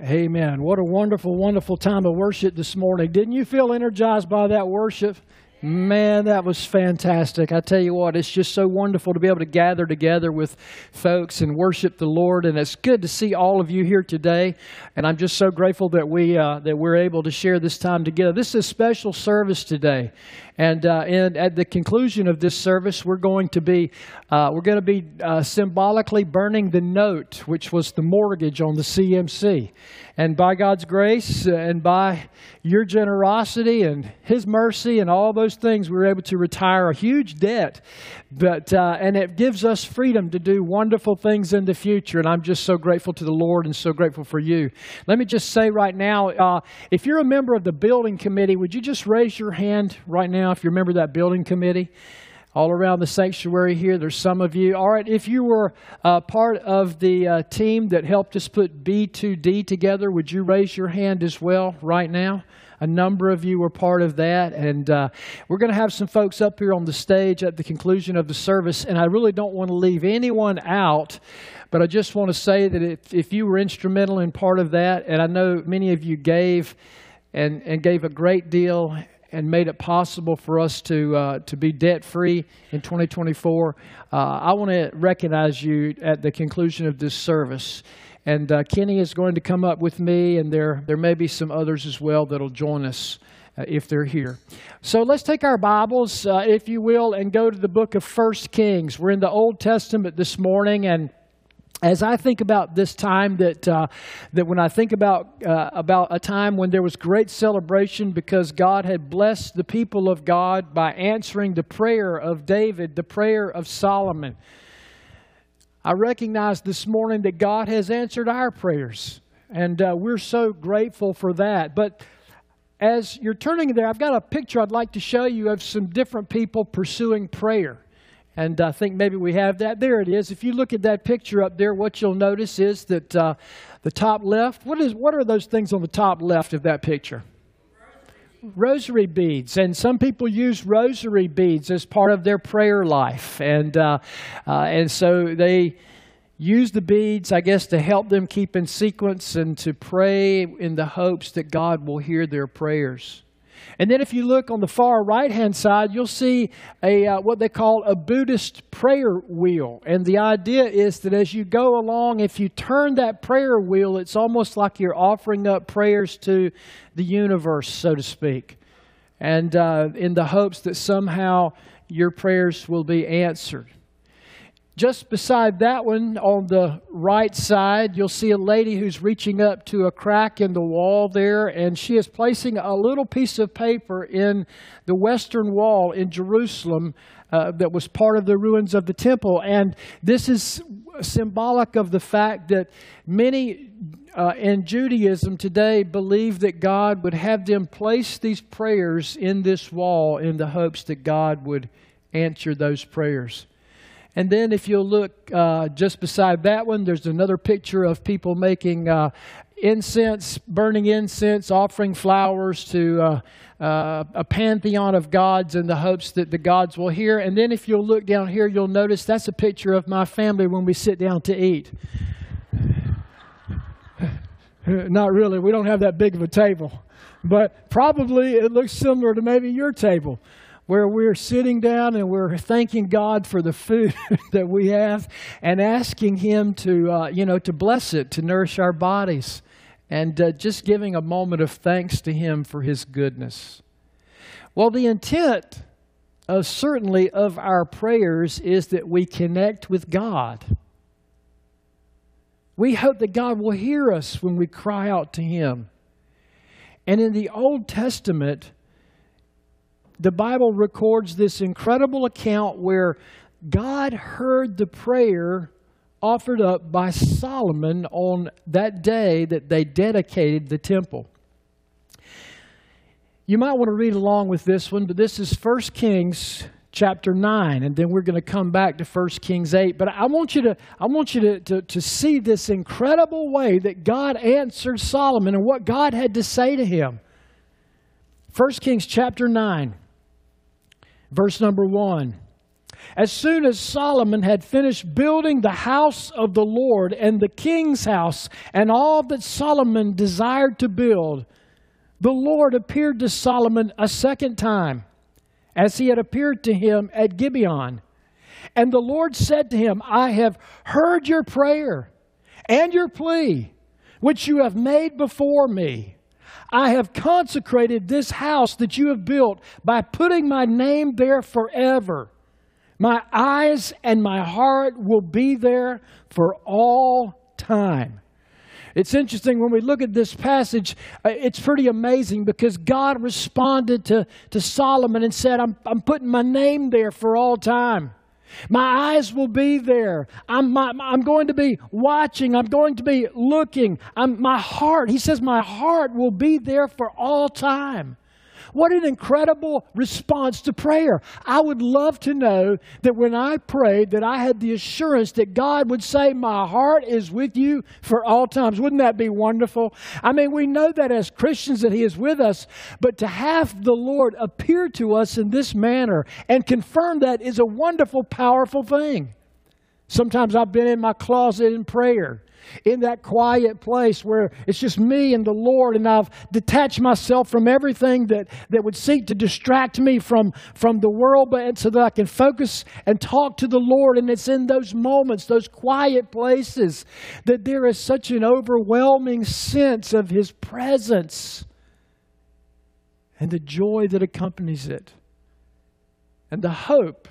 Amen. What a wonderful, wonderful time of worship this morning. Didn't you feel energized by that worship? Man, that was fantastic. I tell you what, it's just so wonderful to be able to gather together with folks and worship the Lord. And it's good to see all of you here today. And I'm just so grateful that, we, uh, that we're able to share this time together. This is a special service today. And, uh, and at the conclusion of this service, we're going to be, uh, we're going to be uh, symbolically burning the note, which was the mortgage on the CMC. And by God's grace uh, and by your generosity and His mercy and all those things, we were able to retire a huge debt. But, uh, and it gives us freedom to do wonderful things in the future. And I'm just so grateful to the Lord and so grateful for you. Let me just say right now uh, if you're a member of the building committee, would you just raise your hand right now if you're a member of that building committee? all around the sanctuary here. There's some of you. All right, if you were uh, part of the uh, team that helped us put B2D together, would you raise your hand as well right now? A number of you were part of that. And uh, we're going to have some folks up here on the stage at the conclusion of the service. And I really don't want to leave anyone out. But I just want to say that if, if you were instrumental in part of that, and I know many of you gave and, and gave a great deal and made it possible for us to, uh, to be debt free in 2024. Uh, I want to recognize you at the conclusion of this service. And uh, Kenny is going to come up with me, and there, there may be some others as well that'll join us uh, if they're here. So let's take our Bibles, uh, if you will, and go to the book of First Kings. We're in the Old Testament this morning, and as I think about this time, that uh, that when I think about uh, about a time when there was great celebration because God had blessed the people of God by answering the prayer of David, the prayer of Solomon. I recognize this morning that God has answered our prayers, and uh, we're so grateful for that. But as you're turning there, I've got a picture I'd like to show you of some different people pursuing prayer. And I think maybe we have that. There it is. If you look at that picture up there, what you'll notice is that uh, the top left, what, is, what are those things on the top left of that picture? Rosary beads, and some people use rosary beads as part of their prayer life, and uh, uh, and so they use the beads, I guess, to help them keep in sequence and to pray in the hopes that God will hear their prayers. And then if you look on the far right hand side, you'll see a uh, what they call a Buddhist prayer wheel. And the idea is that as you go along, if you turn that prayer wheel, it's almost like you're offering up prayers to the universe, so to speak. And uh, in the hopes that somehow your prayers will be answered. Just beside that one, on the right side, you'll see a lady who's reaching up to a crack in the wall there, and she is placing a little piece of paper in the western wall in Jerusalem uh, that was part of the ruins of the temple. And this is symbolic of the fact that many uh, in Judaism today believe that God would have them place these prayers in this wall in the hopes that God would answer those prayers. And then, if you'll look uh, just beside that one, there's another picture of people making uh, incense, burning incense, offering flowers to uh, uh, a pantheon of gods in the hopes that the gods will hear. And then, if you'll look down here, you'll notice that's a picture of my family when we sit down to eat. Not really, we don't have that big of a table, but probably it looks similar to maybe your table where we're sitting down and we're thanking God for the food that we have and asking Him to, uh, you know, to bless it, to nourish our bodies, and uh, just giving a moment of thanks to Him for His goodness. Well, the intent of certainly of our prayers is that we connect with God. We hope that God will hear us when we cry out to Him. And in the Old Testament, the Bible records this incredible account where God heard the prayer offered up by Solomon on that day that they dedicated the temple. You might want to read along with this one, but this is 1 Kings chapter 9 and then we're going to come back to 1 kings 8 but i want you to i want you to, to, to see this incredible way that god answered solomon and what god had to say to him. 1 kings chapter 9 Verse number one As soon as Solomon had finished building the house of the Lord and the king's house and all that Solomon desired to build, the Lord appeared to Solomon a second time, as he had appeared to him at Gibeon. And the Lord said to him, I have heard your prayer and your plea, which you have made before me. I have consecrated this house that you have built by putting my name there forever. My eyes and my heart will be there for all time. It's interesting when we look at this passage, uh, it's pretty amazing because God responded to, to Solomon and said, I'm, I'm putting my name there for all time. My eyes will be there. I'm, my, I'm going to be watching. I'm going to be looking. I'm, my heart, he says, my heart will be there for all time. What an incredible response to prayer. I would love to know that when I prayed that I had the assurance that God would say, "My heart is with you for all times." Wouldn't that be wonderful? I mean, we know that as Christians that he is with us, but to have the Lord appear to us in this manner and confirm that is a wonderful powerful thing. Sometimes I've been in my closet in prayer in that quiet place where it's just me and the Lord, and I've detached myself from everything that, that would seek to distract me from, from the world, but so that I can focus and talk to the Lord. And it's in those moments, those quiet places, that there is such an overwhelming sense of His presence and the joy that accompanies it, and the hope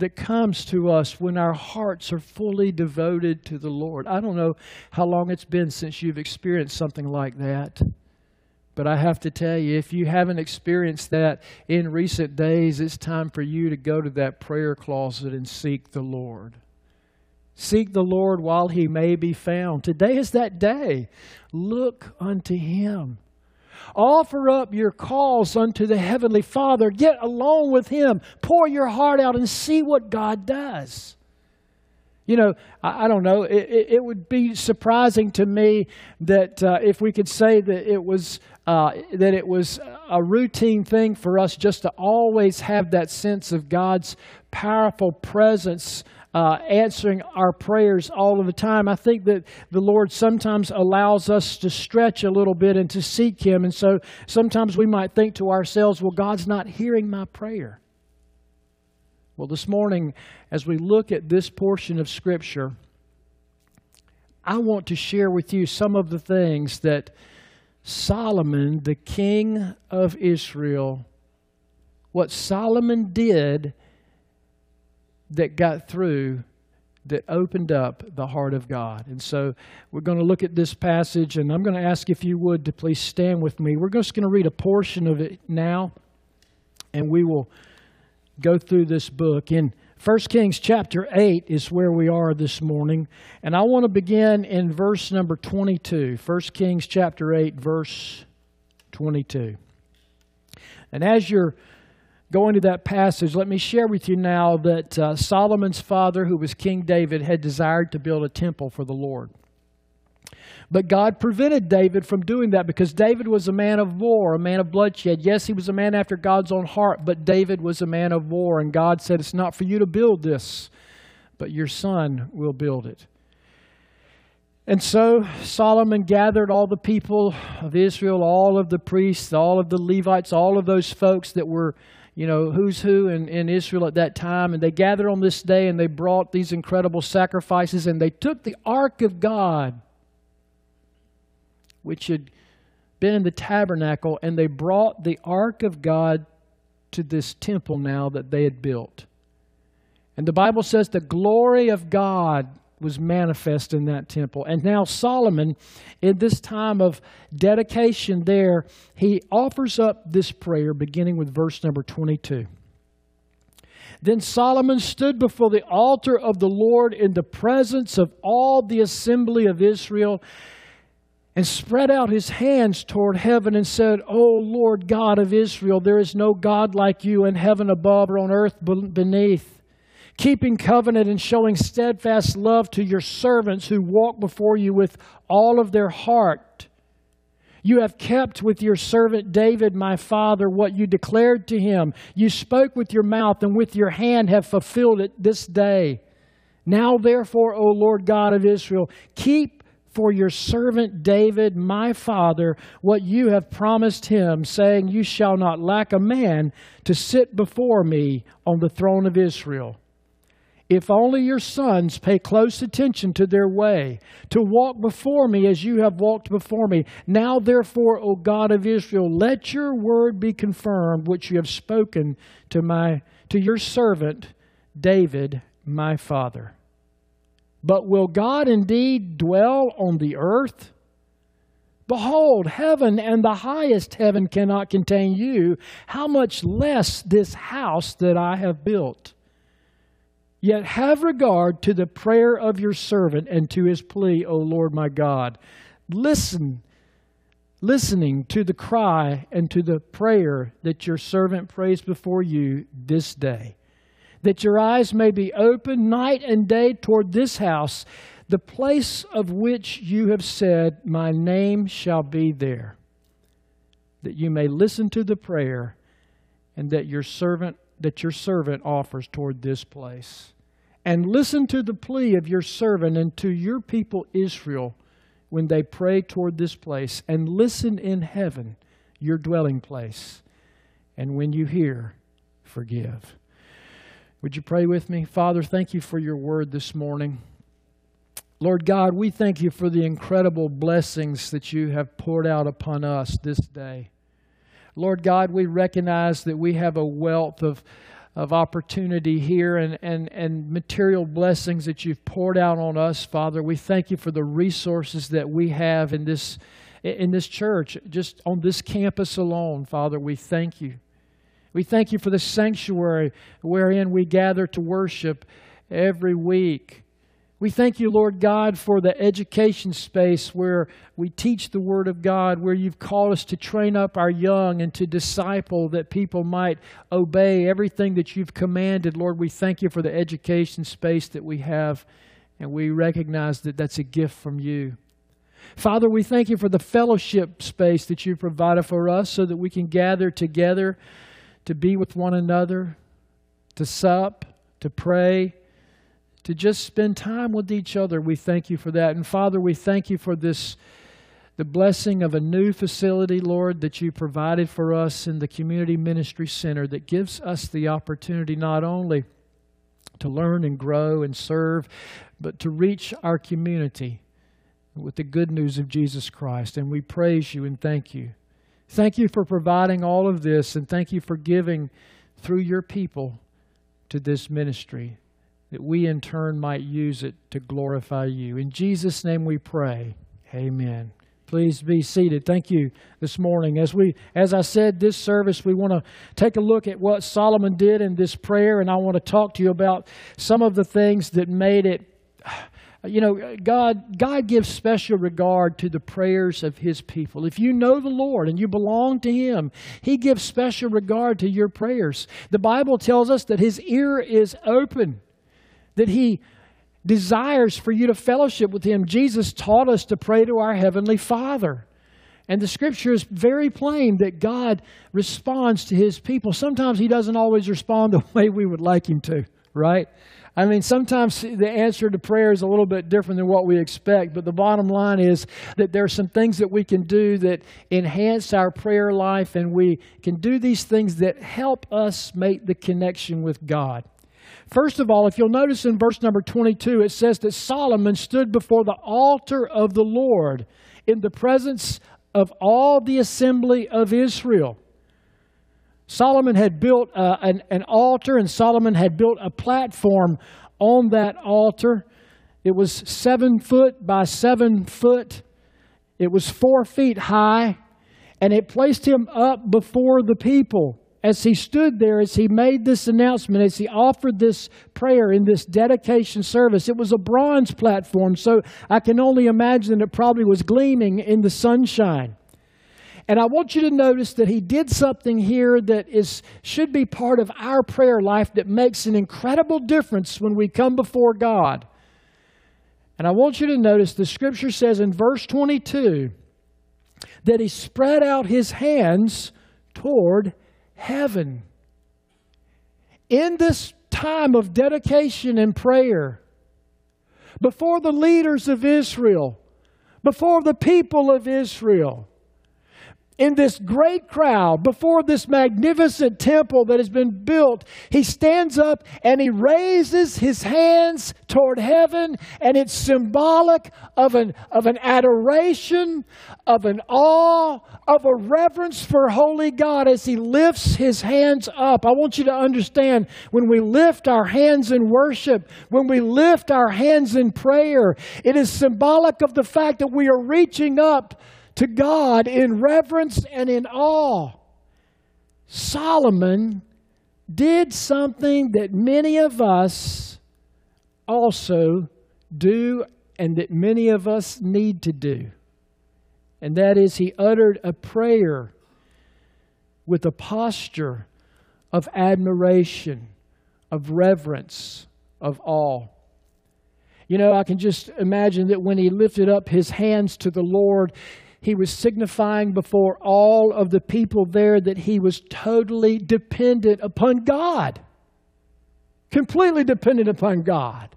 that comes to us when our hearts are fully devoted to the Lord. I don't know how long it's been since you've experienced something like that. But I have to tell you, if you haven't experienced that in recent days, it's time for you to go to that prayer closet and seek the Lord. Seek the Lord while he may be found. Today is that day. Look unto him. Offer up your cause unto the Heavenly Father. Get along with Him. Pour your heart out and see what God does. You know, I, I don't know. It, it, it, would be surprising to me that uh, if we could say that it was uh, that it was a routine thing for us just to always have that sense of God's powerful presence uh, answering our prayers all of the time. I think that the Lord sometimes allows us to stretch a little bit and to seek Him. And so sometimes we might think to ourselves, well, God's not hearing my prayer. Well, this morning, as we look at this portion of Scripture, I want to share with you some of the things that Solomon, the king of Israel, what Solomon did that got through that opened up the heart of God. And so we're going to look at this passage, and I'm going to ask if you would to please stand with me. We're just going to read a portion of it now, and we will go through this book. In 1 Kings chapter 8 is where we are this morning, and I want to begin in verse number 22. 1 Kings chapter 8, verse 22. And as you're going to that passage, let me share with you now that uh, Solomon's father, who was King David, had desired to build a temple for the Lord. But God prevented David from doing that because David was a man of war, a man of bloodshed. Yes, he was a man after God's own heart, but David was a man of war. And God said, It's not for you to build this, but your son will build it. And so Solomon gathered all the people of Israel, all of the priests, all of the Levites, all of those folks that were you know, who's who in, in Israel at that time. And they gathered on this day and they brought these incredible sacrifices and they took the ark of God, which had been in the tabernacle, and they brought the ark of God to this temple now that they had built. And the Bible says the glory of God was manifest in that temple. And now Solomon, in this time of dedication there, he offers up this prayer beginning with verse number 22. Then Solomon stood before the altar of the Lord in the presence of all the assembly of Israel and spread out his hands toward heaven and said, O Lord God of Israel, there is no God like you in heaven above or on earth beneath keeping covenant and showing steadfast love to your servants who walk before you with all of their heart. You have kept with your servant David, my father, what you declared to him. You spoke with your mouth and with your hand have fulfilled it this day. Now, therefore, O Lord God of Israel, keep for your servant David, my father, what you have promised him, saying, You shall not lack a man to sit before me on the throne of Israel. If only your sons pay close attention to their way, to walk before me as you have walked before me. Now, therefore, O God of Israel, let your word be confirmed, which you have spoken to, my, to your servant David, my father. But will God indeed dwell on the earth? Behold, heaven and the highest heaven cannot contain you. How much less this house that I have built? Yet have regard to the prayer of your servant and to his plea, O Lord my God. Listen, listening to the cry and to the prayer that your servant prays before you this day. That your eyes may be open night and day toward this house, the place of which you have said, My name shall be there. That you may listen to the prayer and that your servant that your servant offers toward this place. And listen to the plea of your servant and to your people Israel when they pray toward this place. And listen in heaven, your dwelling place. And when you hear, forgive. Would you pray with me? Father, thank you for your word this morning. Lord God, we thank you for the incredible blessings that you have poured out upon us this day. Lord God, we recognize that we have a wealth of, of opportunity here and, and, and material blessings that you've poured out on us, Father. We thank you for the resources that we have in this, in this church, just on this campus alone, Father. We thank you. We thank you for the sanctuary wherein we gather to worship every week. We thank you, Lord God, for the education space where we teach the Word of God, where you've called us to train up our young and to disciple that people might obey everything that you've commanded. Lord, we thank you for the education space that we have, and we recognize that that's a gift from you. Father, we thank you for the fellowship space that you've provided for us so that we can gather together to be with one another, to sup, to pray to just spend time with each other. We thank you for that. And Father, we thank you for this the blessing of a new facility, Lord, that you provided for us in the Community Ministry Center that gives us the opportunity not only to learn and grow and serve, but to reach our community with the good news of Jesus Christ. And we praise you and thank you. Thank you for providing all of this, and thank you for giving through your people to this ministry that we in turn might use it to glorify you. In Jesus' name we pray. Amen. Please be seated. Thank you this morning. As we as I said this service we want to take a look at what Solomon did in this prayer and I want to talk to you about some of the things that made it you know God God gives special regard to the prayers of his people. If you know the Lord and you belong to him, he gives special regard to your prayers. The Bible tells us that his ear is open that He desires for you to fellowship with Him. Jesus taught us to pray to our Heavenly Father. And the scripture is very plain that God responds to His people. Sometimes He doesn't always respond the way we would like Him to, right? I mean, sometimes the answer to prayer is a little bit different than what we expect, but the bottom line is that there are some things that we can do that enhance our prayer life, and we can do these things that help us make the connection with God. First of all, if you'll notice in verse number 22, it says that Solomon stood before the altar of the Lord in the presence of all the assembly of Israel. Solomon had built uh, an, an altar, and Solomon had built a platform on that altar. It was seven foot by seven foot, it was four feet high, and it placed him up before the people as he stood there, as he made this announcement, as he offered this prayer in this dedication service, it was a bronze platform, so I can only imagine it probably was gleaming in the sunshine. And I want you to notice that he did something here that is, should be part of our prayer life that makes an incredible difference when we come before God. And I want you to notice the scripture says in verse 22 that he spread out his hands toward heaven. In this time of dedication and prayer, before the leaders of Israel, before the people of Israel, in this great crowd before this magnificent temple that has been built, he stands up and he raises his hands toward heaven, and it's symbolic of an, of an adoration, of an awe, of a reverence for holy God as he lifts his hands up. I want you to understand when we lift our hands in worship, when we lift our hands in prayer, it is symbolic of the fact that we are reaching up to God in reverence and in awe. Solomon did something that many of us also do and that many of us need to do. And that is, he uttered a prayer with a posture of admiration, of reverence, of awe. You know, I can just imagine that when he lifted up his hands to the Lord, he was signifying before all of the people there that he was totally dependent upon God. Completely dependent upon God.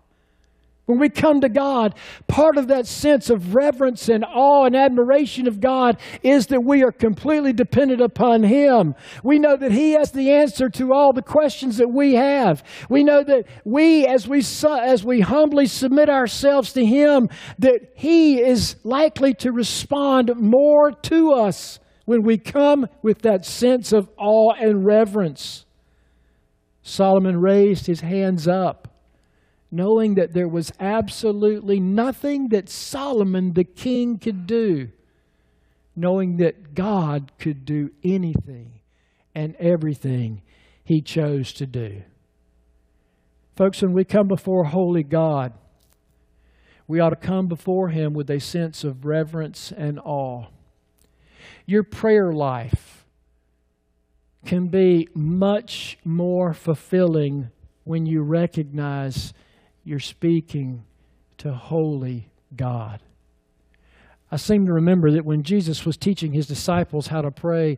When we come to God, part of that sense of reverence and awe and admiration of God is that we are completely dependent upon Him. We know that He has the answer to all the questions that we have. We know that we, as we, as we humbly submit ourselves to Him, that He is likely to respond more to us when we come with that sense of awe and reverence. Solomon raised his hands up knowing that there was absolutely nothing that Solomon the king could do, knowing that God could do anything and everything he chose to do. Folks, when we come before holy God, we ought to come before him with a sense of reverence and awe. Your prayer life can be much more fulfilling when you recognize you're speaking to holy God. I seem to remember that when Jesus was teaching his disciples how to pray,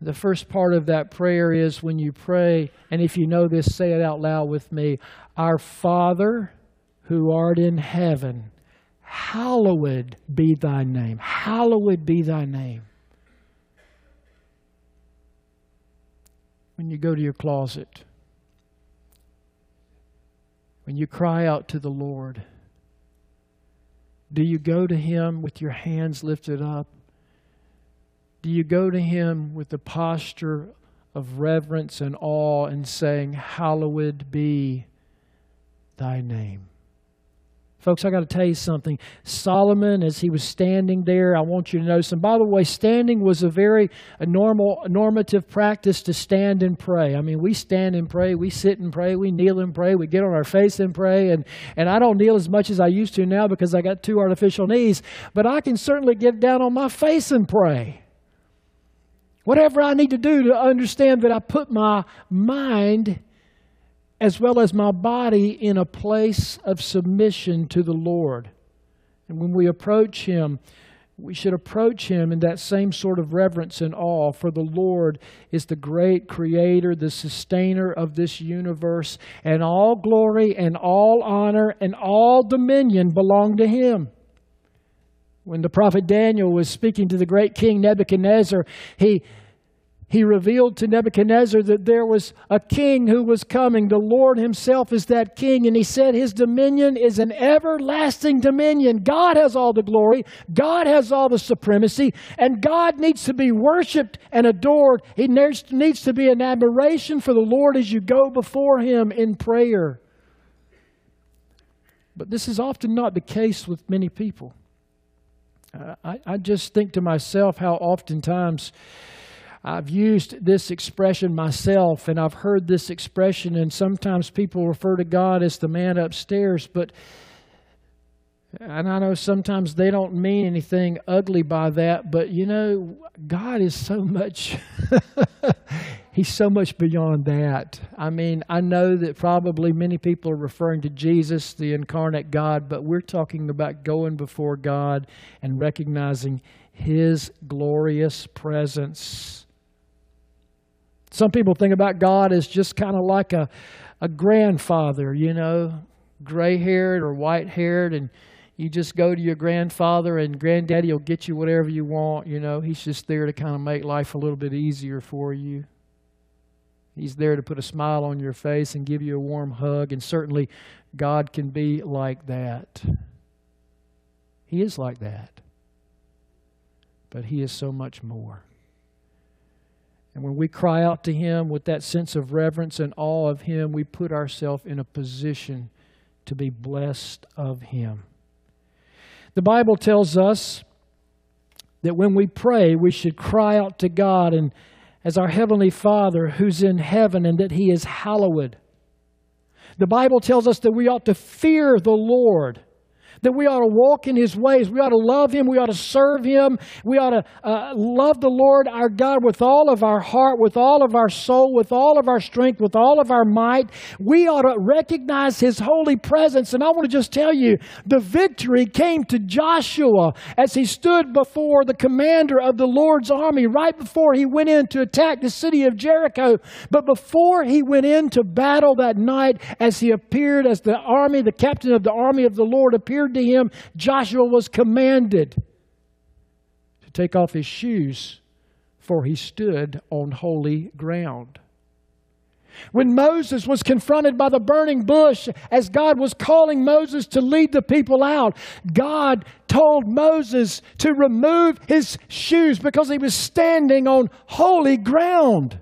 the first part of that prayer is when you pray, and if you know this, say it out loud with me Our Father who art in heaven, hallowed be thy name. Hallowed be thy name. When you go to your closet, when you cry out to the Lord? Do you go to Him with your hands lifted up? Do you go to Him with the posture of reverence and awe and saying, Hallowed be thy name? Folks, I got to tell you something. Solomon, as he was standing there, I want you to know some. By the way, standing was a very a normal, normative practice to stand and pray. I mean, we stand and pray, we sit and pray, we kneel and pray, we get on our face and pray. And, and I don't kneel as much as I used to now because I got two artificial knees, but I can certainly get down on my face and pray. Whatever I need to do to understand that I put my mind as well as my body in a place of submission to the Lord. And when we approach Him, we should approach Him in that same sort of reverence and awe, for the Lord is the great creator, the sustainer of this universe, and all glory and all honor and all dominion belong to Him. When the prophet Daniel was speaking to the great king Nebuchadnezzar, he he revealed to Nebuchadnezzar that there was a king who was coming. The Lord himself is that king. And he said his dominion is an everlasting dominion. God has all the glory, God has all the supremacy, and God needs to be worshiped and adored. He needs to be an admiration for the Lord as you go before him in prayer. But this is often not the case with many people. I, I just think to myself how oftentimes I've used this expression myself, and I've heard this expression, and sometimes people refer to God as the man upstairs, but and I know sometimes they don't mean anything ugly by that, but you know, God is so much, He's so much beyond that. I mean, I know that probably many people are referring to Jesus, the incarnate God, but we're talking about going before God and recognizing His glorious presence. Some people think about God as just kind of like a, a grandfather, you know, gray haired or white haired, and you just go to your grandfather and granddaddy will get you whatever you want, you know. He's just there to kind of make life a little bit easier for you. He's there to put a smile on your face and give you a warm hug, and certainly God can be like that. He is like that. But He is so much more. And when we cry out to Him with that sense of reverence and awe of Him, we put ourselves in a position to be blessed of Him. The Bible tells us that when we pray, we should cry out to God and as our Heavenly Father who's in heaven and that He is hallowed. The Bible tells us that we ought to fear the Lord that we ought to walk in His ways. We ought to love Him. We ought to serve Him. We ought to uh, love the Lord our God with all of our heart, with all of our soul, with all of our strength, with all of our might. We ought to recognize His holy presence. And I want to just tell you the victory came to Joshua as he stood before the commander of the Lord's army right before he went in to attack the city of Jericho. But before he went into battle that night, as he appeared as the army, the captain of the army of the Lord appeared to him, Joshua was commanded to take off his shoes, for he stood on holy ground. When Moses was confronted by the burning bush as God was calling Moses to lead the people out, God told Moses to remove his shoes because he was standing on holy ground.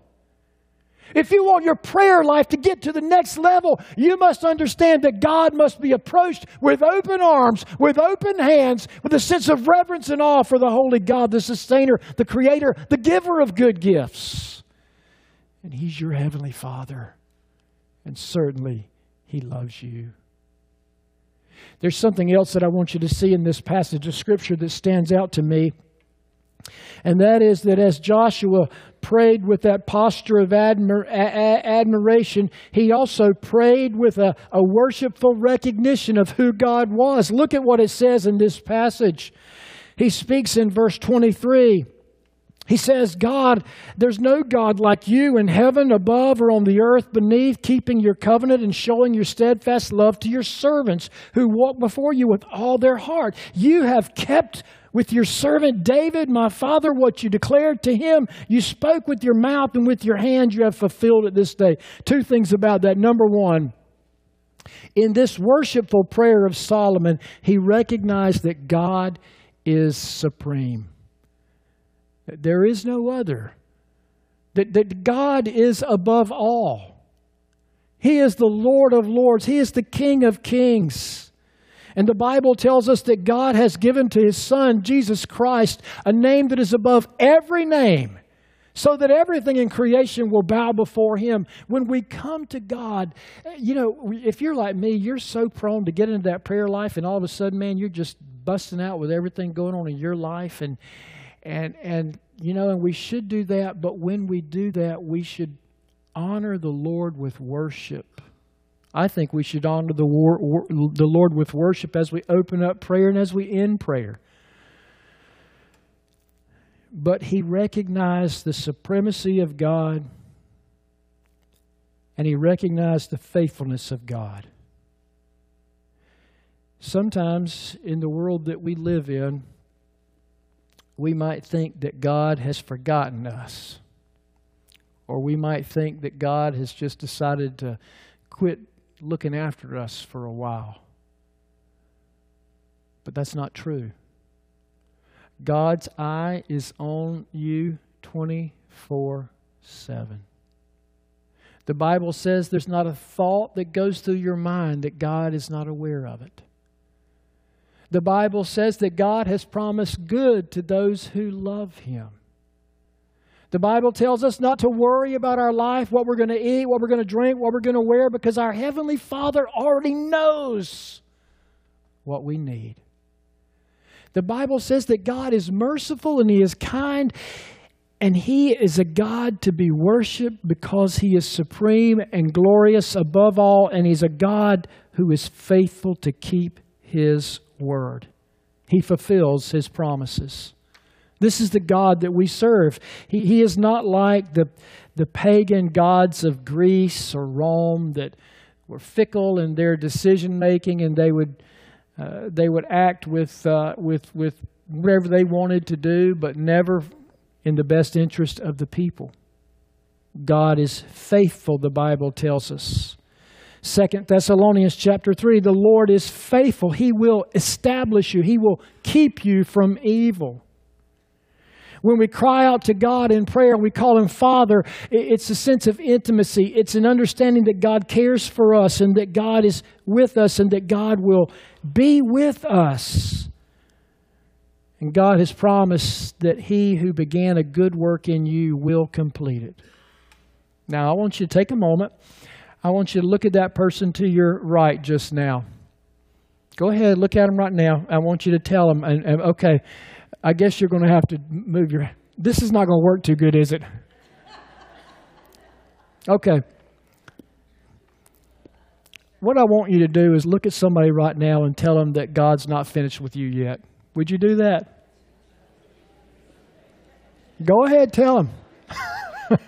If you want your prayer life to get to the next level, you must understand that God must be approached with open arms, with open hands, with a sense of reverence and awe for the holy God, the sustainer, the creator, the giver of good gifts. And He's your heavenly Father. And certainly, He loves you. There's something else that I want you to see in this passage of Scripture that stands out to me. And that is that as Joshua prayed with that posture of admir- a- admiration, he also prayed with a, a worshipful recognition of who God was. Look at what it says in this passage. He speaks in verse 23. He says, God, there's no God like you in heaven above or on the earth beneath, keeping your covenant and showing your steadfast love to your servants who walk before you with all their heart. You have kept with your servant David, my father, what you declared to him, you spoke with your mouth and with your hand you have fulfilled it this day. Two things about that. Number one, in this worshipful prayer of Solomon, he recognized that God is supreme. There is no other. That, that God is above all. He is the Lord of lords. He is the King of kings. And the Bible tells us that God has given to his Son, Jesus Christ, a name that is above every name, so that everything in creation will bow before him. When we come to God, you know, if you're like me, you're so prone to get into that prayer life, and all of a sudden, man, you're just busting out with everything going on in your life. And, and, and you know, and we should do that, but when we do that, we should honor the Lord with worship. I think we should honor the, war, war, the Lord with worship as we open up prayer and as we end prayer. But he recognized the supremacy of God and he recognized the faithfulness of God. Sometimes in the world that we live in, we might think that God has forgotten us. Or we might think that God has just decided to quit looking after us for a while. But that's not true. God's eye is on you 24 7. The Bible says there's not a thought that goes through your mind that God is not aware of it. The Bible says that God has promised good to those who love Him. The Bible tells us not to worry about our life, what we're going to eat, what we're going to drink, what we're going to wear, because our Heavenly Father already knows what we need. The Bible says that God is merciful and He is kind, and He is a God to be worshiped because He is supreme and glorious above all, and He's a God who is faithful to keep His word. He fulfills His promises. This is the God that we serve. He, he is not like the, the pagan gods of Greece or Rome that were fickle in their decision making and they would, uh, they would act with, uh, with, with whatever they wanted to do, but never in the best interest of the people. God is faithful, the Bible tells us. Second Thessalonians chapter 3 the Lord is faithful. He will establish you, He will keep you from evil. When we cry out to God in prayer and we call Him Father, it's a sense of intimacy. It's an understanding that God cares for us and that God is with us and that God will be with us. And God has promised that He who began a good work in you will complete it. Now, I want you to take a moment. I want you to look at that person to your right just now. Go ahead, look at them right now. I want you to tell them, and, and okay, I guess you're going to have to move your. This is not going to work too good, is it? Okay. What I want you to do is look at somebody right now and tell them that God's not finished with you yet. Would you do that? Go ahead, tell them.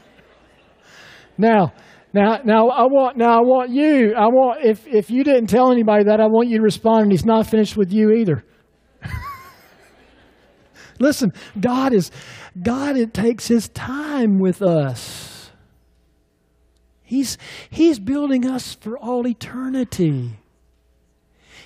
now, now, now I want now I want you. I want if if you didn't tell anybody that, I want you to respond, and He's not finished with you either. Listen, God is God it takes his time with us. He's he's building us for all eternity.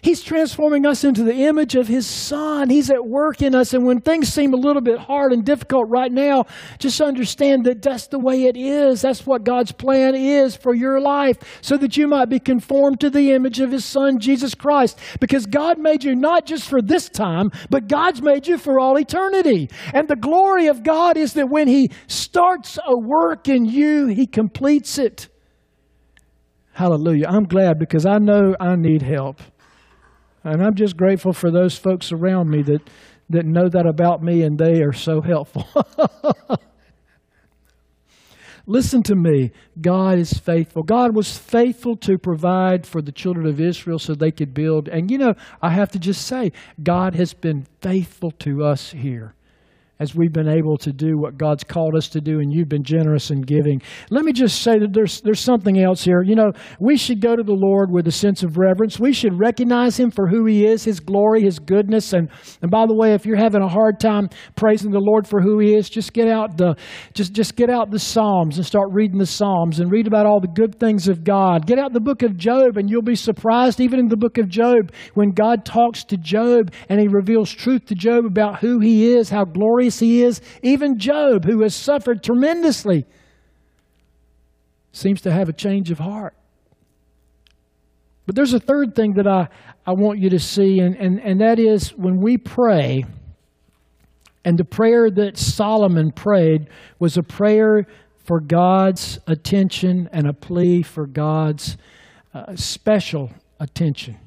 He's transforming us into the image of His Son. He's at work in us. And when things seem a little bit hard and difficult right now, just understand that that's the way it is. That's what God's plan is for your life, so that you might be conformed to the image of His Son, Jesus Christ. Because God made you not just for this time, but God's made you for all eternity. And the glory of God is that when He starts a work in you, He completes it. Hallelujah. I'm glad because I know I need help. And I'm just grateful for those folks around me that, that know that about me and they are so helpful. Listen to me. God is faithful. God was faithful to provide for the children of Israel so they could build. And you know, I have to just say, God has been faithful to us here as we've been able to do what God's called us to do, and you've been generous in giving. Let me just say that there's, there's something else here. You know, we should go to the Lord with a sense of reverence. We should recognize Him for who He is, His glory, His goodness. And, and by the way, if you're having a hard time praising the Lord for who He is, just get out the just, just get out the Psalms and start reading the Psalms and read about all the good things of God. Get out the book of Job, and you'll be surprised, even in the book of Job, when God talks to Job and He reveals truth to Job about who He is, how glorious he is. Even Job, who has suffered tremendously, seems to have a change of heart. But there's a third thing that I, I want you to see, and, and, and that is when we pray, and the prayer that Solomon prayed was a prayer for God's attention and a plea for God's uh, special attention.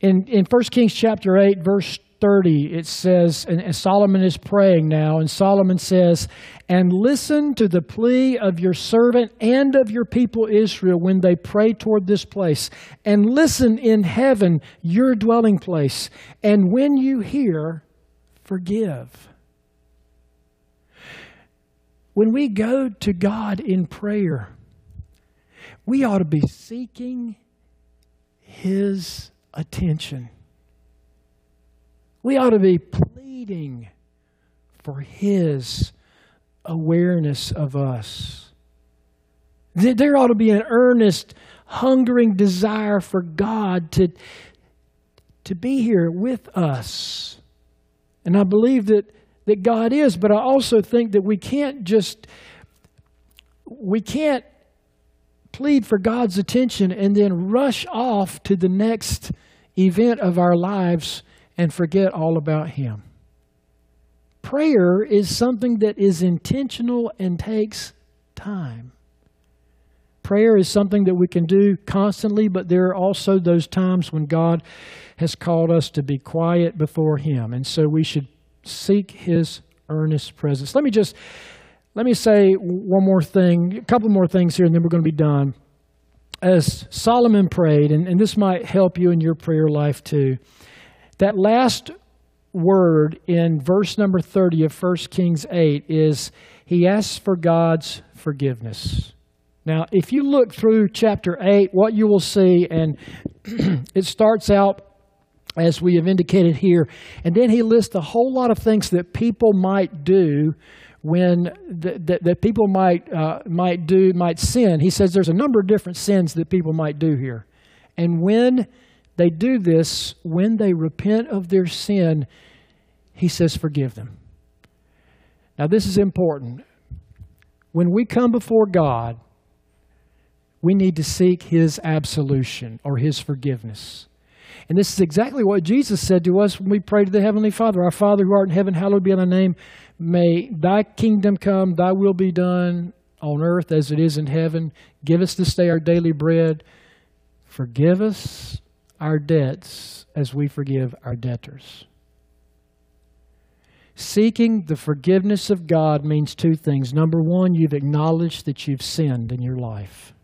In, in 1 Kings chapter 8, verse 30, it says, and Solomon is praying now, and Solomon says, And listen to the plea of your servant and of your people Israel when they pray toward this place, and listen in heaven, your dwelling place, and when you hear, forgive. When we go to God in prayer, we ought to be seeking His attention. We ought to be pleading for His awareness of us. There ought to be an earnest, hungering desire for God to, to be here with us. And I believe that, that God is, but I also think that we can't just, we can't plead for God's attention and then rush off to the next event of our lives and forget all about Him. Prayer is something that is intentional and takes time. Prayer is something that we can do constantly, but there are also those times when God has called us to be quiet before Him. And so we should seek His earnest presence. Let me just let me say one more thing, a couple more things here, and then we're going to be done. As Solomon prayed, and, and this might help you in your prayer life too. That last word in verse number 30 of 1 Kings 8 is he asks for God's forgiveness. Now, if you look through chapter 8, what you will see, and it starts out as we have indicated here, and then he lists a whole lot of things that people might do when that, that people might uh, might do might sin. He says there's a number of different sins that people might do here, and when they do this, when they repent of their sin, he says forgive them. Now this is important. When we come before God, we need to seek His absolution or His forgiveness. And this is exactly what Jesus said to us when we pray to the Heavenly Father Our Father who art in heaven, hallowed be thy name. May thy kingdom come, thy will be done on earth as it is in heaven. Give us this day our daily bread. Forgive us our debts as we forgive our debtors. Seeking the forgiveness of God means two things. Number one, you've acknowledged that you've sinned in your life.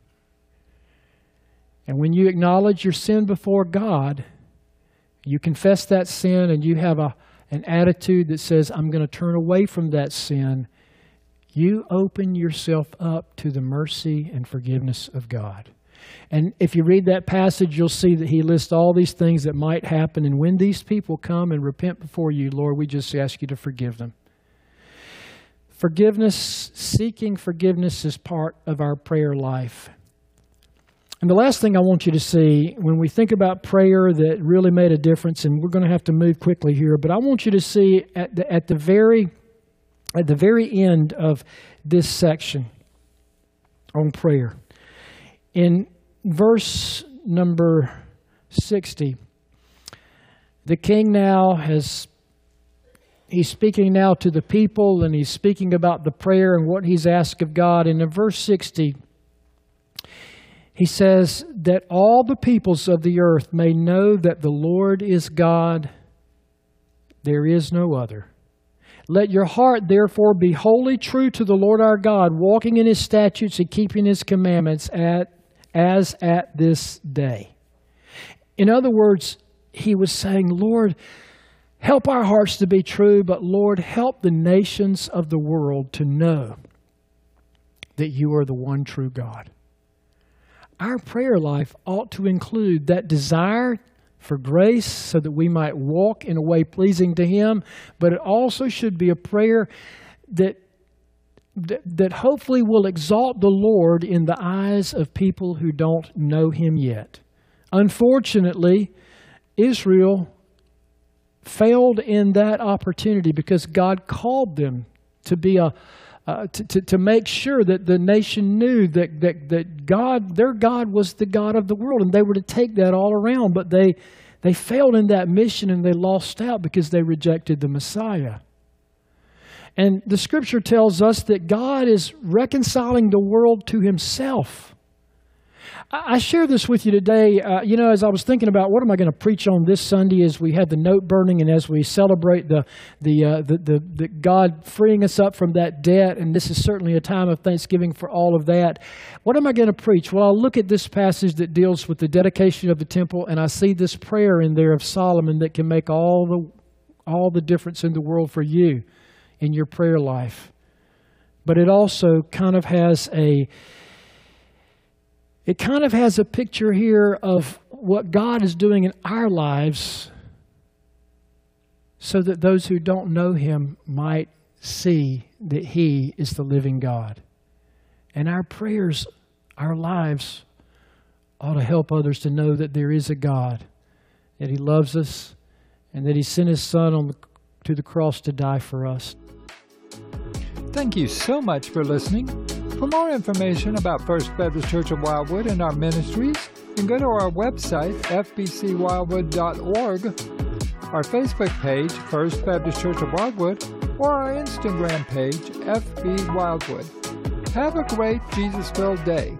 And when you acknowledge your sin before God, you confess that sin and you have a, an attitude that says, I'm going to turn away from that sin, you open yourself up to the mercy and forgiveness of God. And if you read that passage, you'll see that he lists all these things that might happen. And when these people come and repent before you, Lord, we just ask you to forgive them. Forgiveness, seeking forgiveness is part of our prayer life. And the last thing I want you to see when we think about prayer that really made a difference, and we're going to have to move quickly here, but I want you to see at the, at the very at the very end of this section on prayer. In verse number 60, the king now has he's speaking now to the people and he's speaking about the prayer and what he's asked of God. And in verse 60, he says, That all the peoples of the earth may know that the Lord is God, there is no other. Let your heart therefore be wholly true to the Lord our God, walking in his statutes and keeping his commandments at, as at this day. In other words, he was saying, Lord, help our hearts to be true, but Lord, help the nations of the world to know that you are the one true God our prayer life ought to include that desire for grace so that we might walk in a way pleasing to Him, but it also should be a prayer that, that, that hopefully will exalt the Lord in the eyes of people who don't know Him yet. Unfortunately, Israel failed in that opportunity because God called them to be a, uh, to, to, to, make sure that the nation knew that, that, that God, their God was the God of the world, and they were to take that all around. But they, they failed in that mission and they lost out because they rejected the Messiah. And the scripture tells us that God is reconciling the world to himself. I share this with you today. Uh, you know, as I was thinking about what am I going to preach on this Sunday, as we had the note burning and as we celebrate the the, uh, the, the the God freeing us up from that debt, and this is certainly a time of thanksgiving for all of that. What am I going to preach? Well, I'll look at this passage that deals with the dedication of the temple, and I see this prayer in there of Solomon that can make all the all the difference in the world for you in your prayer life. But it also kind of has a it kind of has a picture here of what God is doing in our lives so that those who don't know Him might see that He is the living God. And our prayers, our lives, ought to help others to know that there is a God, that He loves us, and that He sent His Son on the, to the cross to die for us. Thank you so much for listening. For more information about First Baptist Church of Wildwood and our ministries, you can go to our website, fbcwildwood.org, our Facebook page, First Baptist Church of Wildwood, or our Instagram page, FB Wildwood. Have a great Jesus filled day.